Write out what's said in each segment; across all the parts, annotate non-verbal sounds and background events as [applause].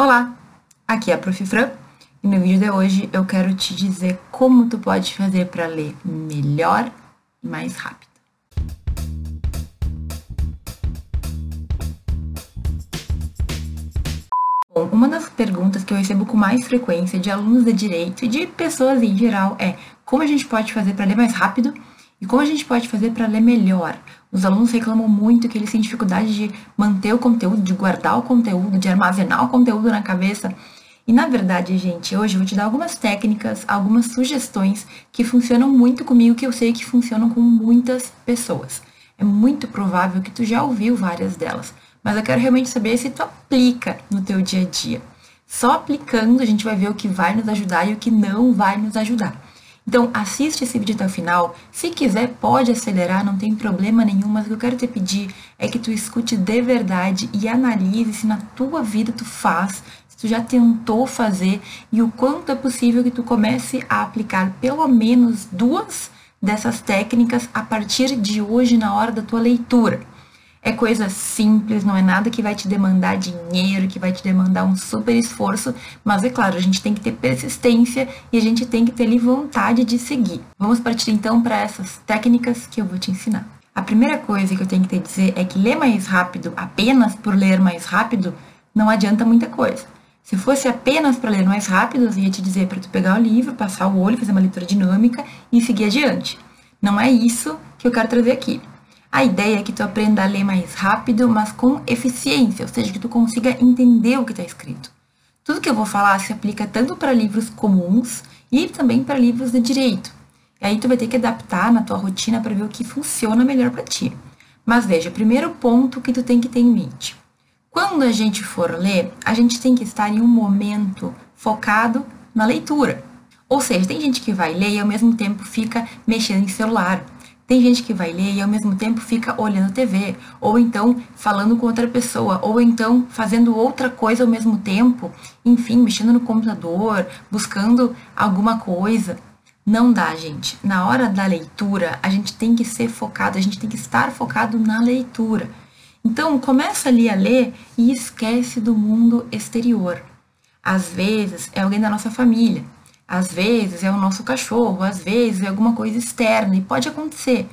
Olá, aqui é a Prof. Fran e no vídeo de hoje eu quero te dizer como tu pode fazer para ler melhor e mais rápido. Bom, uma das perguntas que eu recebo com mais frequência de alunos de direito e de pessoas em geral é como a gente pode fazer para ler mais rápido e como a gente pode fazer para ler melhor. Os alunos reclamam muito que eles têm dificuldade de manter o conteúdo, de guardar o conteúdo, de armazenar o conteúdo na cabeça. E na verdade, gente, hoje eu vou te dar algumas técnicas, algumas sugestões que funcionam muito comigo, que eu sei que funcionam com muitas pessoas. É muito provável que tu já ouviu várias delas, mas eu quero realmente saber se tu aplica no teu dia a dia. Só aplicando a gente vai ver o que vai nos ajudar e o que não vai nos ajudar. Então, assiste esse vídeo até o final. Se quiser, pode acelerar, não tem problema nenhum, mas o que eu quero te pedir é que tu escute de verdade e analise se na tua vida tu faz, se tu já tentou fazer e o quanto é possível que tu comece a aplicar pelo menos duas dessas técnicas a partir de hoje na hora da tua leitura. É coisa simples, não é nada que vai te demandar dinheiro, que vai te demandar um super esforço, mas é claro, a gente tem que ter persistência e a gente tem que ter ali vontade de seguir. Vamos partir então para essas técnicas que eu vou te ensinar. A primeira coisa que eu tenho que te dizer é que ler mais rápido, apenas por ler mais rápido, não adianta muita coisa. Se fosse apenas para ler mais rápido, eu ia te dizer para tu pegar o livro, passar o olho, fazer uma leitura dinâmica e seguir adiante. Não é isso que eu quero trazer aqui. A ideia é que tu aprenda a ler mais rápido, mas com eficiência, ou seja, que tu consiga entender o que está escrito. Tudo que eu vou falar se aplica tanto para livros comuns e também para livros de direito. E aí tu vai ter que adaptar na tua rotina para ver o que funciona melhor para ti. Mas veja, primeiro ponto que tu tem que ter em mente. Quando a gente for ler, a gente tem que estar em um momento focado na leitura. Ou seja, tem gente que vai ler e ao mesmo tempo fica mexendo em celular, tem gente que vai ler e ao mesmo tempo fica olhando TV, ou então falando com outra pessoa, ou então fazendo outra coisa ao mesmo tempo, enfim, mexendo no computador, buscando alguma coisa. Não dá, gente. Na hora da leitura, a gente tem que ser focado, a gente tem que estar focado na leitura. Então, começa ali a ler e esquece do mundo exterior. Às vezes é alguém da nossa família, às vezes é o nosso cachorro, às vezes é alguma coisa externa e pode acontecer.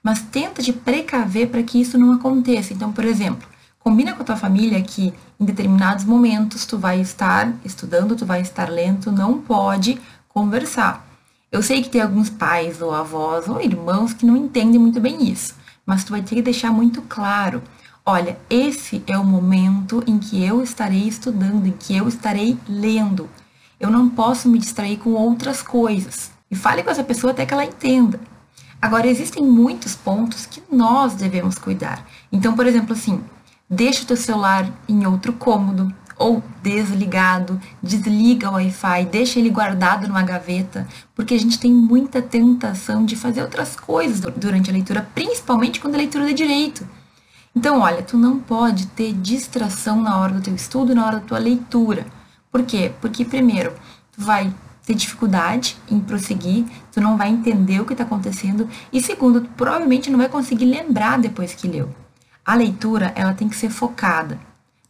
Mas tenta de precaver para que isso não aconteça. Então, por exemplo, combina com a tua família que em determinados momentos tu vai estar estudando, tu vai estar lento, não pode conversar. Eu sei que tem alguns pais ou avós ou irmãos que não entendem muito bem isso, mas tu vai ter que deixar muito claro. Olha, esse é o momento em que eu estarei estudando, em que eu estarei lendo. Eu não posso me distrair com outras coisas. E fale com essa pessoa até que ela entenda. Agora, existem muitos pontos que nós devemos cuidar. Então, por exemplo, assim, deixa o teu celular em outro cômodo ou desligado, desliga o Wi-Fi, deixa ele guardado numa gaveta, porque a gente tem muita tentação de fazer outras coisas durante a leitura, principalmente quando a leitura é direito. Então, olha, tu não pode ter distração na hora do teu estudo, na hora da tua leitura. Por quê? Porque, primeiro, tu vai ter dificuldade em prosseguir, tu não vai entender o que está acontecendo, e segundo, tu provavelmente não vai conseguir lembrar depois que leu. A leitura, ela tem que ser focada.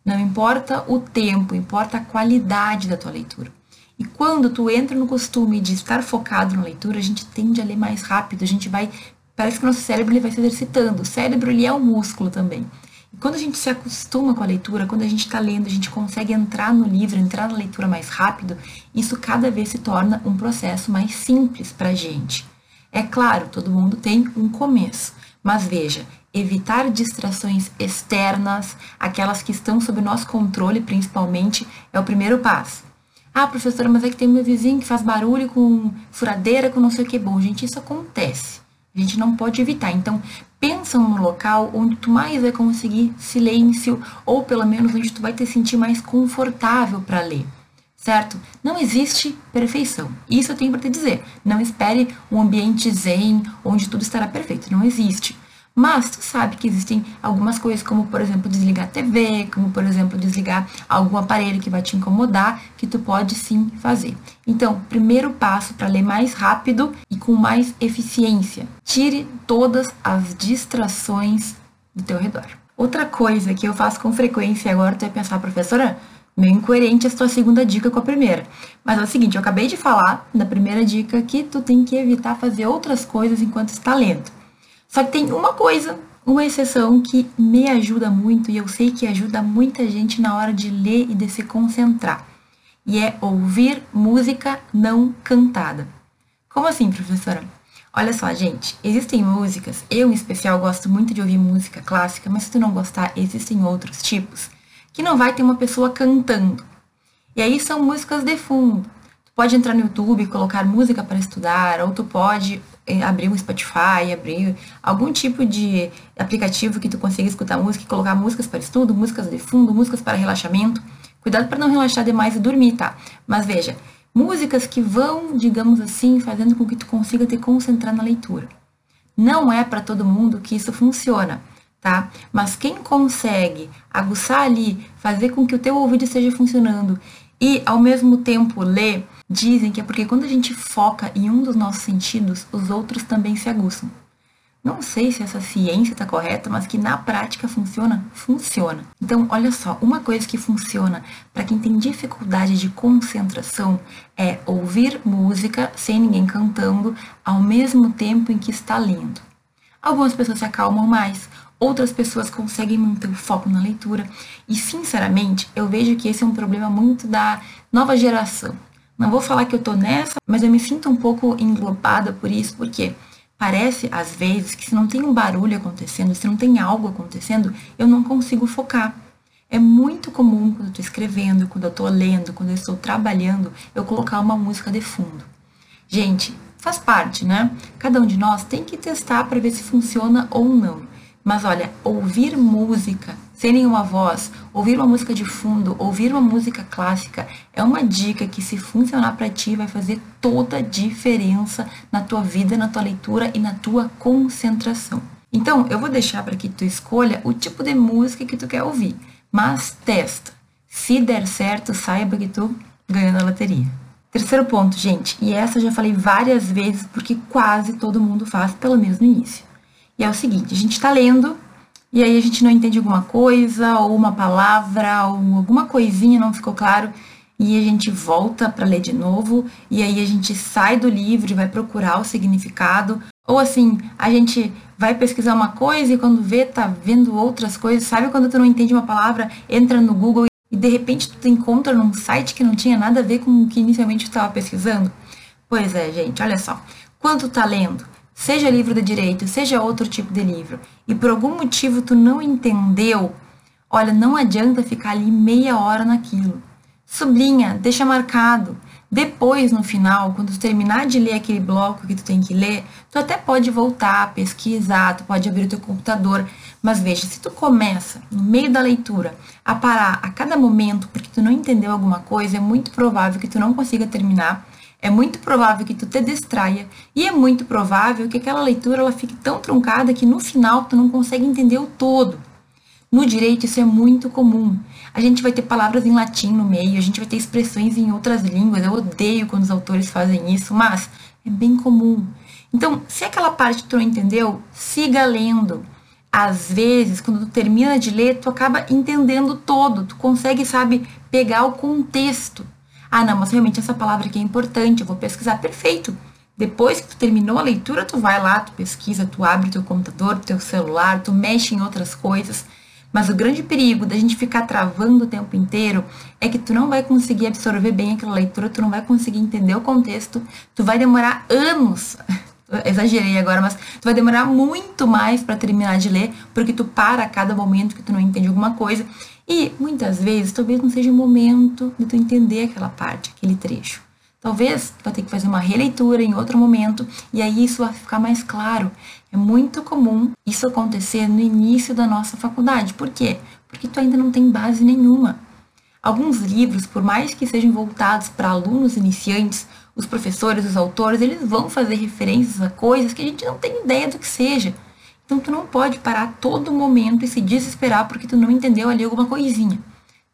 Não importa o tempo, importa a qualidade da tua leitura. E quando tu entra no costume de estar focado na leitura, a gente tende a ler mais rápido, a gente vai, parece que o nosso cérebro ele vai se exercitando. O cérebro ele é um músculo também. Quando a gente se acostuma com a leitura, quando a gente está lendo, a gente consegue entrar no livro, entrar na leitura mais rápido, isso cada vez se torna um processo mais simples para a gente. É claro, todo mundo tem um começo, mas veja, evitar distrações externas, aquelas que estão sob nosso controle principalmente, é o primeiro passo. Ah, professora, mas é que tem meu vizinho que faz barulho com furadeira, com não sei o que. Bom, gente, isso acontece. A gente não pode evitar. Então, pensa no local onde tu mais vai conseguir silêncio ou pelo menos onde tu vai te sentir mais confortável para ler. Certo? Não existe perfeição. Isso eu tenho para te dizer. Não espere um ambiente zen onde tudo estará perfeito. Não existe. Mas tu sabe que existem algumas coisas, como por exemplo desligar a TV, como por exemplo desligar algum aparelho que vai te incomodar, que tu pode sim fazer. Então, primeiro passo para ler mais rápido e com mais eficiência: tire todas as distrações do teu redor. Outra coisa que eu faço com frequência agora, tu vai pensar, professora, Meio incoerente a tua segunda dica com a primeira. Mas é o seguinte, eu acabei de falar na primeira dica que tu tem que evitar fazer outras coisas enquanto está lendo. Só que tem uma coisa, uma exceção que me ajuda muito e eu sei que ajuda muita gente na hora de ler e de se concentrar. E é ouvir música não cantada. Como assim, professora? Olha só, gente, existem músicas, eu em especial gosto muito de ouvir música clássica, mas se tu não gostar, existem outros tipos, que não vai ter uma pessoa cantando. E aí são músicas de fundo. Tu pode entrar no YouTube e colocar música para estudar, ou tu pode abrir um Spotify, abrir algum tipo de aplicativo que tu consiga escutar música e colocar músicas para estudo, músicas de fundo, músicas para relaxamento. Cuidado para não relaxar demais e dormir, tá? Mas veja, Músicas que vão, digamos assim, fazendo com que tu consiga te concentrar na leitura. Não é para todo mundo que isso funciona, tá? Mas quem consegue aguçar ali, fazer com que o teu ouvido esteja funcionando e ao mesmo tempo ler, dizem que é porque quando a gente foca em um dos nossos sentidos, os outros também se aguçam. Não sei se essa ciência está correta, mas que na prática funciona, funciona. Então, olha só, uma coisa que funciona para quem tem dificuldade de concentração é ouvir música sem ninguém cantando ao mesmo tempo em que está lendo. Algumas pessoas se acalmam mais, outras pessoas conseguem manter o foco na leitura. E, sinceramente, eu vejo que esse é um problema muito da nova geração. Não vou falar que eu tô nessa, mas eu me sinto um pouco englobada por isso, porque Parece, às vezes, que se não tem um barulho acontecendo, se não tem algo acontecendo, eu não consigo focar. É muito comum quando eu estou escrevendo, quando eu estou lendo, quando eu estou trabalhando, eu colocar uma música de fundo. Gente, faz parte, né? Cada um de nós tem que testar para ver se funciona ou não. Mas olha, ouvir música sem nenhuma voz, ouvir uma música de fundo, ouvir uma música clássica, é uma dica que se funcionar para ti vai fazer toda a diferença na tua vida, na tua leitura e na tua concentração. Então, eu vou deixar para que tu escolha o tipo de música que tu quer ouvir, mas testa. Se der certo, saiba que tu ganhou na loteria. Terceiro ponto, gente, e essa eu já falei várias vezes porque quase todo mundo faz, pelo menos no início. E é o seguinte, a gente está lendo e aí a gente não entende alguma coisa, ou uma palavra, ou alguma coisinha não ficou claro, e a gente volta para ler de novo, e aí a gente sai do livro e vai procurar o significado, ou assim, a gente vai pesquisar uma coisa e quando vê, tá vendo outras coisas. Sabe quando tu não entende uma palavra, entra no Google e de repente tu encontra num site que não tinha nada a ver com o que inicialmente tu estava pesquisando? Pois é, gente, olha só. Quando tu tá lendo, seja livro de direito, seja outro tipo de livro, e por algum motivo tu não entendeu, olha, não adianta ficar ali meia hora naquilo. Sublinha, deixa marcado. Depois, no final, quando tu terminar de ler aquele bloco que tu tem que ler, tu até pode voltar, pesquisar, tu pode abrir o teu computador. Mas veja, se tu começa, no meio da leitura, a parar a cada momento porque tu não entendeu alguma coisa, é muito provável que tu não consiga terminar é muito provável que tu te distraia e é muito provável que aquela leitura ela fique tão truncada que no final tu não consegue entender o todo. No direito isso é muito comum. A gente vai ter palavras em latim no meio, a gente vai ter expressões em outras línguas. Eu odeio quando os autores fazem isso, mas é bem comum. Então, se aquela parte tu não entendeu, siga lendo. Às vezes, quando tu termina de ler, tu acaba entendendo todo, tu consegue, sabe, pegar o contexto. Ah, não, mas realmente essa palavra aqui é importante, eu vou pesquisar. Perfeito. Depois que tu terminou a leitura, tu vai lá, tu pesquisa, tu abre teu computador, teu celular, tu mexe em outras coisas. Mas o grande perigo da gente ficar travando o tempo inteiro é que tu não vai conseguir absorver bem aquela leitura, tu não vai conseguir entender o contexto, tu vai demorar anos. [laughs] Exagerei agora, mas tu vai demorar muito mais para terminar de ler, porque tu para a cada momento que tu não entende alguma coisa e muitas vezes, talvez não seja o momento de tu entender aquela parte, aquele trecho. Talvez tu vai ter que fazer uma releitura em outro momento e aí isso vai ficar mais claro. É muito comum isso acontecer no início da nossa faculdade. Por quê? Porque tu ainda não tem base nenhuma. Alguns livros, por mais que sejam voltados para alunos iniciantes, os professores, os autores, eles vão fazer referências a coisas que a gente não tem ideia do que seja. Então tu não pode parar todo momento e se desesperar porque tu não entendeu ali alguma coisinha.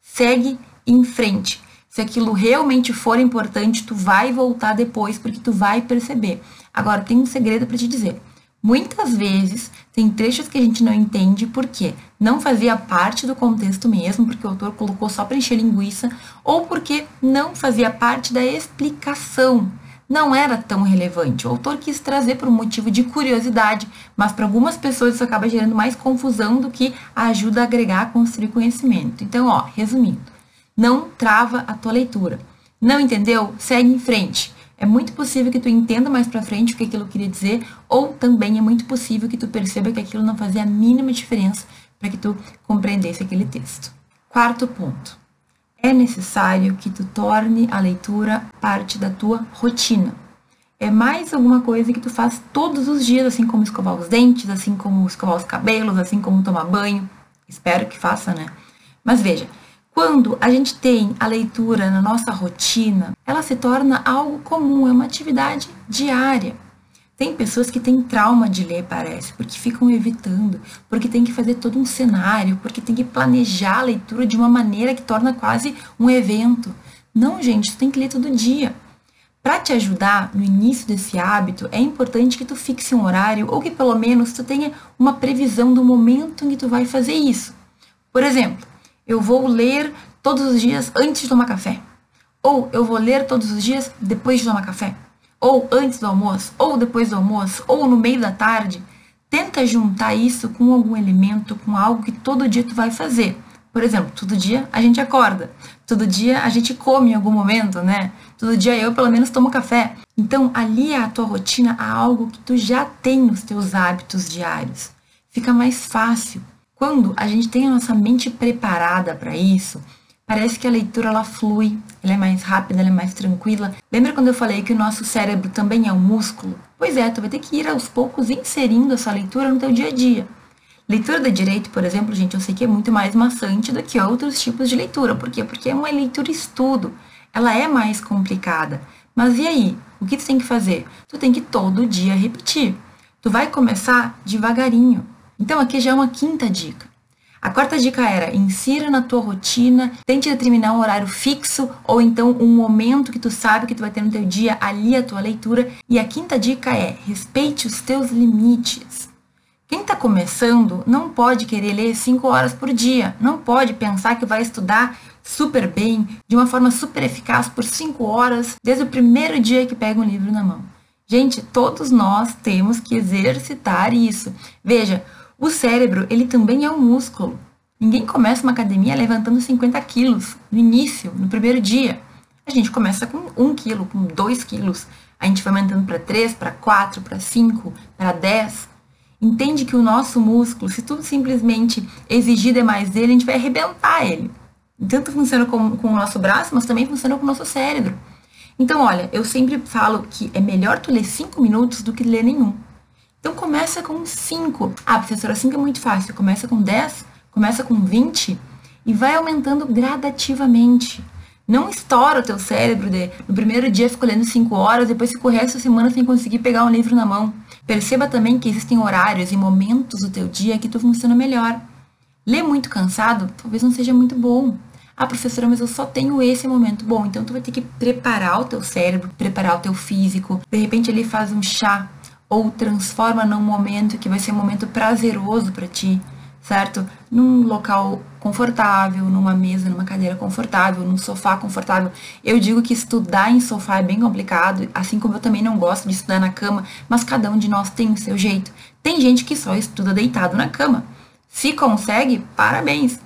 Segue em frente. Se aquilo realmente for importante, tu vai voltar depois porque tu vai perceber. Agora tem um segredo para te dizer. Muitas vezes tem trechos que a gente não entende porque não fazia parte do contexto mesmo, porque o autor colocou só para encher linguiça, ou porque não fazia parte da explicação. Não era tão relevante. O autor quis trazer por um motivo de curiosidade, mas para algumas pessoas isso acaba gerando mais confusão do que ajuda a agregar, a construir conhecimento. Então, ó, resumindo, não trava a tua leitura. Não entendeu? Segue em frente. É muito possível que tu entenda mais para frente o que aquilo queria dizer, ou também é muito possível que tu perceba que aquilo não fazia a mínima diferença para que tu compreendesse aquele texto. Quarto ponto. É necessário que tu torne a leitura parte da tua rotina. É mais alguma coisa que tu faz todos os dias, assim como escovar os dentes, assim como escovar os cabelos, assim como tomar banho. Espero que faça, né? Mas veja, quando a gente tem a leitura na nossa rotina, ela se torna algo comum, é uma atividade diária. Tem pessoas que têm trauma de ler, parece, porque ficam evitando, porque tem que fazer todo um cenário, porque tem que planejar a leitura de uma maneira que torna quase um evento. Não, gente, tu tem que ler todo dia. Para te ajudar no início desse hábito, é importante que tu fixe um horário ou que pelo menos tu tenha uma previsão do momento em que tu vai fazer isso. Por exemplo, eu vou ler todos os dias antes de tomar café. Ou eu vou ler todos os dias depois de tomar café. Ou antes do almoço, ou depois do almoço, ou no meio da tarde. Tenta juntar isso com algum elemento, com algo que todo dia tu vai fazer. Por exemplo, todo dia a gente acorda, todo dia a gente come em algum momento, né? Todo dia eu pelo menos tomo café. Então, ali a tua rotina a algo que tu já tem nos teus hábitos diários. Fica mais fácil quando a gente tem a nossa mente preparada para isso, parece que a leitura ela flui, ela é mais rápida, ela é mais tranquila. Lembra quando eu falei que o nosso cérebro também é um músculo? Pois é, tu vai ter que ir aos poucos inserindo essa leitura no teu dia a dia. Leitura de direito, por exemplo, gente, eu sei que é muito mais maçante do que outros tipos de leitura. Por quê? Porque é uma leitura estudo. Ela é mais complicada. Mas e aí? O que tu tem que fazer? Tu tem que todo dia repetir. Tu vai começar devagarinho. Então aqui já é uma quinta dica. A quarta dica era insira na tua rotina, tente determinar um horário fixo ou então um momento que tu sabe que tu vai ter no teu dia ali a tua leitura. E a quinta dica é respeite os teus limites. Quem está começando não pode querer ler cinco horas por dia, não pode pensar que vai estudar super bem, de uma forma super eficaz por cinco horas, desde o primeiro dia que pega um livro na mão. Gente, todos nós temos que exercitar isso. Veja, o cérebro, ele também é um músculo. Ninguém começa uma academia levantando 50 quilos no início, no primeiro dia. A gente começa com 1 quilo, com 2 quilos. A gente vai aumentando para 3, para 4, para 5, para 10. Entende que o nosso músculo, se tudo simplesmente exigir demais dele, a gente vai arrebentar ele. Tanto funciona com, com o nosso braço, mas também funciona com o nosso cérebro. Então, olha, eu sempre falo que é melhor tu ler 5 minutos do que ler nenhum. Então começa com 5. Ah, professora, 5 é muito fácil. Começa com 10, começa com 20 e vai aumentando gradativamente. Não estoura o teu cérebro de no primeiro dia fico lendo 5 horas, depois fico o resto da semana sem conseguir pegar um livro na mão. Perceba também que existem horários e momentos do teu dia que tu funciona melhor. Ler muito cansado talvez não seja muito bom. Ah, professora, mas eu só tenho esse momento. Bom, então tu vai ter que preparar o teu cérebro, preparar o teu físico. De repente ele faz um chá ou transforma num momento que vai ser um momento prazeroso para ti, certo? Num local confortável, numa mesa, numa cadeira confortável, num sofá confortável. Eu digo que estudar em sofá é bem complicado, assim como eu também não gosto de estudar na cama, mas cada um de nós tem o seu jeito. Tem gente que só estuda deitado na cama. Se consegue, parabéns.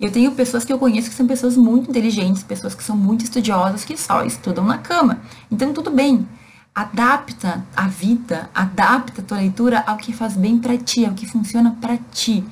Eu tenho pessoas que eu conheço que são pessoas muito inteligentes, pessoas que são muito estudiosas, que só estudam na cama. Então, tudo bem. Adapta a vida, adapta a tua leitura ao que faz bem para ti, ao que funciona para ti.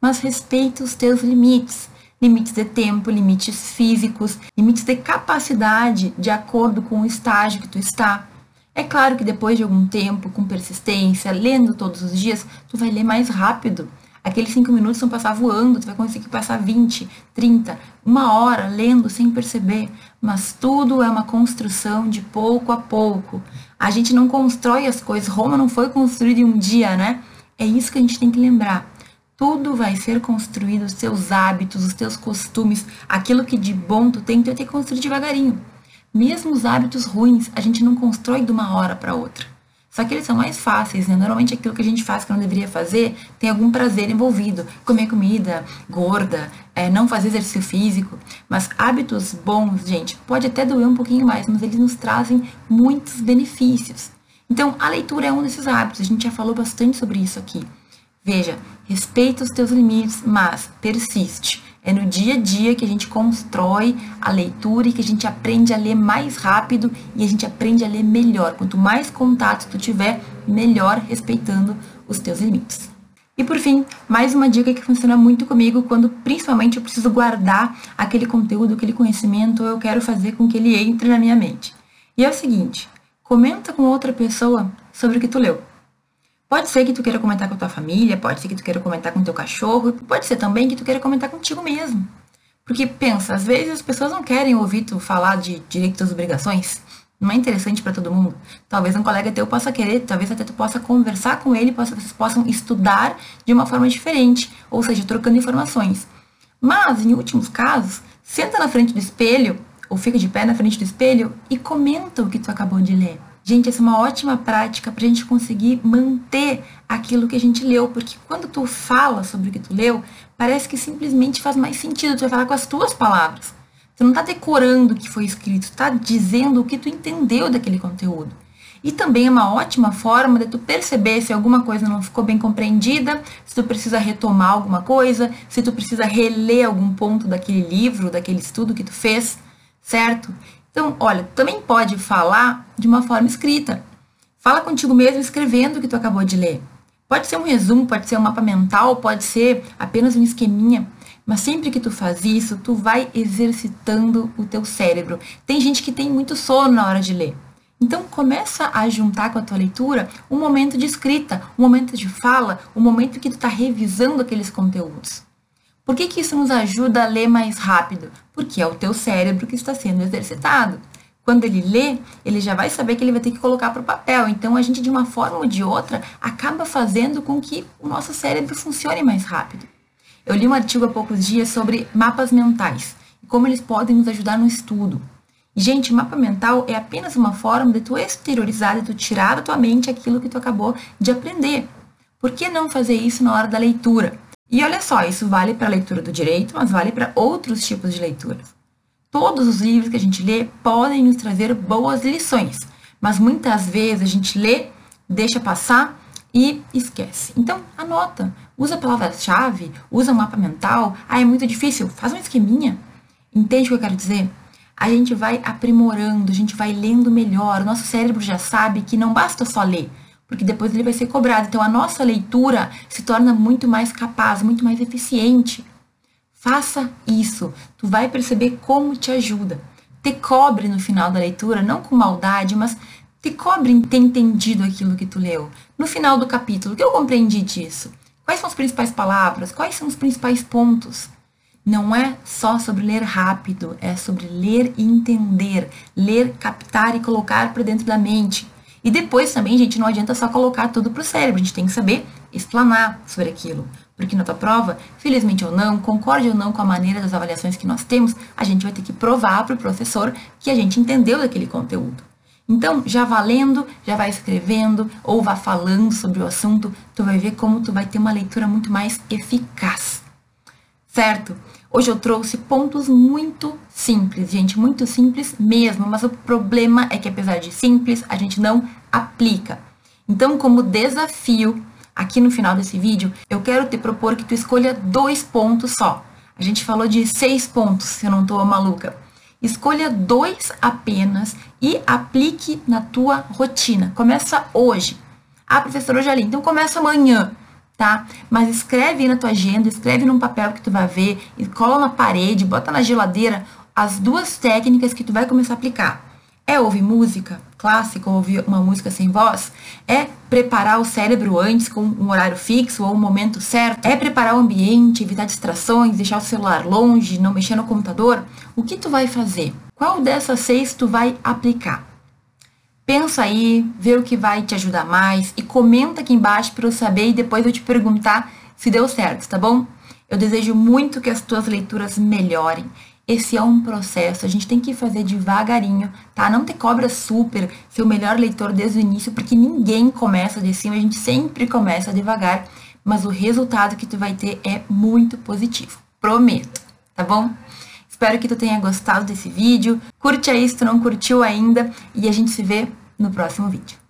Mas respeita os teus limites. Limites de tempo, limites físicos, limites de capacidade de acordo com o estágio que tu está. É claro que depois de algum tempo, com persistência, lendo todos os dias, tu vai ler mais rápido. Aqueles cinco minutos vão passar voando, tu vai conseguir passar 20, 30, uma hora lendo sem perceber. Mas tudo é uma construção de pouco a pouco. A gente não constrói as coisas. Roma não foi construída em um dia, né? É isso que a gente tem que lembrar. Tudo vai ser construído, os teus hábitos, os teus costumes, aquilo que de bom tu tem, tu vai ter que construir devagarinho. Mesmo os hábitos ruins, a gente não constrói de uma hora para outra. Só que eles são mais fáceis, né? Normalmente aquilo que a gente faz que não deveria fazer tem algum prazer envolvido. Comer comida gorda, é, não fazer exercício físico. Mas hábitos bons, gente, pode até doer um pouquinho mais, mas eles nos trazem muitos benefícios. Então, a leitura é um desses hábitos. A gente já falou bastante sobre isso aqui. Veja, respeita os teus limites, mas persiste. É no dia a dia que a gente constrói a leitura e que a gente aprende a ler mais rápido e a gente aprende a ler melhor. Quanto mais contato tu tiver, melhor respeitando os teus limites. E por fim, mais uma dica que funciona muito comigo quando principalmente eu preciso guardar aquele conteúdo, aquele conhecimento, ou eu quero fazer com que ele entre na minha mente. E é o seguinte, comenta com outra pessoa sobre o que tu leu. Pode ser que tu queira comentar com a tua família, pode ser que tu queira comentar com o teu cachorro, pode ser também que tu queira comentar contigo mesmo. Porque pensa, às vezes as pessoas não querem ouvir tu falar de direitos e obrigações. Não é interessante para todo mundo. Talvez um colega teu possa querer, talvez até tu possa conversar com ele, possa, vocês possam estudar de uma forma diferente, ou seja, trocando informações. Mas, em últimos casos, senta na frente do espelho, ou fica de pé na frente do espelho e comenta o que tu acabou de ler. Gente, essa é uma ótima prática para a gente conseguir manter aquilo que a gente leu, porque quando tu fala sobre o que tu leu, parece que simplesmente faz mais sentido, tu vai falar com as tuas palavras. Tu não está decorando o que foi escrito, está dizendo o que tu entendeu daquele conteúdo. E também é uma ótima forma de tu perceber se alguma coisa não ficou bem compreendida, se tu precisa retomar alguma coisa, se tu precisa reler algum ponto daquele livro, daquele estudo que tu fez, certo? Então, olha, também pode falar de uma forma escrita. Fala contigo mesmo escrevendo o que tu acabou de ler. Pode ser um resumo, pode ser um mapa mental, pode ser apenas um esqueminha. Mas sempre que tu faz isso, tu vai exercitando o teu cérebro. Tem gente que tem muito sono na hora de ler. Então começa a juntar com a tua leitura um momento de escrita, um momento de fala, um momento que tu está revisando aqueles conteúdos. Por que, que isso nos ajuda a ler mais rápido? Porque é o teu cérebro que está sendo exercitado. Quando ele lê, ele já vai saber que ele vai ter que colocar para o papel. Então, a gente, de uma forma ou de outra, acaba fazendo com que o nosso cérebro funcione mais rápido. Eu li um artigo há poucos dias sobre mapas mentais e como eles podem nos ajudar no estudo. Gente, mapa mental é apenas uma forma de tu exteriorizar, de tu tirar da tua mente aquilo que tu acabou de aprender. Por que não fazer isso na hora da leitura? E olha só, isso vale para a leitura do direito, mas vale para outros tipos de leituras. Todos os livros que a gente lê podem nos trazer boas lições, mas muitas vezes a gente lê, deixa passar e esquece. Então, anota, usa a palavra-chave, usa um mapa mental. Ah, é muito difícil, faz um esqueminha. Entende o que eu quero dizer? A gente vai aprimorando, a gente vai lendo melhor. O nosso cérebro já sabe que não basta só ler porque depois ele vai ser cobrado. Então a nossa leitura se torna muito mais capaz, muito mais eficiente. Faça isso, tu vai perceber como te ajuda. Te cobre no final da leitura, não com maldade, mas te cobre em ter entendido aquilo que tu leu. No final do capítulo, o que eu compreendi disso? Quais são as principais palavras? Quais são os principais pontos? Não é só sobre ler rápido, é sobre ler e entender, ler, captar e colocar para dentro da mente. E depois também, gente, não adianta só colocar tudo pro cérebro, a gente tem que saber explanar sobre aquilo. Porque na tua prova, felizmente ou não, concorde ou não com a maneira das avaliações que nós temos, a gente vai ter que provar para o professor que a gente entendeu daquele conteúdo. Então, já valendo, já vai escrevendo ou vá falando sobre o assunto, tu vai ver como tu vai ter uma leitura muito mais eficaz. Certo? Hoje eu trouxe pontos muito simples, gente, muito simples mesmo, mas o problema é que apesar de simples, a gente não aplica. Então, como desafio, aqui no final desse vídeo, eu quero te propor que tu escolha dois pontos só. A gente falou de seis pontos, se eu não estou maluca. Escolha dois apenas e aplique na tua rotina. Começa hoje. Ah, professora, ali, então começa amanhã tá? Mas escreve na tua agenda, escreve num papel que tu vai ver, cola na parede, bota na geladeira as duas técnicas que tu vai começar a aplicar. É ouvir música clássica, ou ouvir uma música sem voz? É preparar o cérebro antes com um horário fixo ou um momento certo? É preparar o ambiente, evitar distrações, deixar o celular longe, não mexer no computador? O que tu vai fazer? Qual dessas seis tu vai aplicar? Pensa aí, vê o que vai te ajudar mais e comenta aqui embaixo para eu saber e depois eu te perguntar se deu certo, tá bom? Eu desejo muito que as tuas leituras melhorem esse é um processo, a gente tem que fazer devagarinho, tá? Não te cobra super ser o melhor leitor desde o início, porque ninguém começa de cima, a gente sempre começa devagar, mas o resultado que tu vai ter é muito positivo. Prometo, tá bom? Espero que tu tenha gostado desse vídeo. Curte aí se tu não curtiu ainda e a gente se vê no próximo vídeo.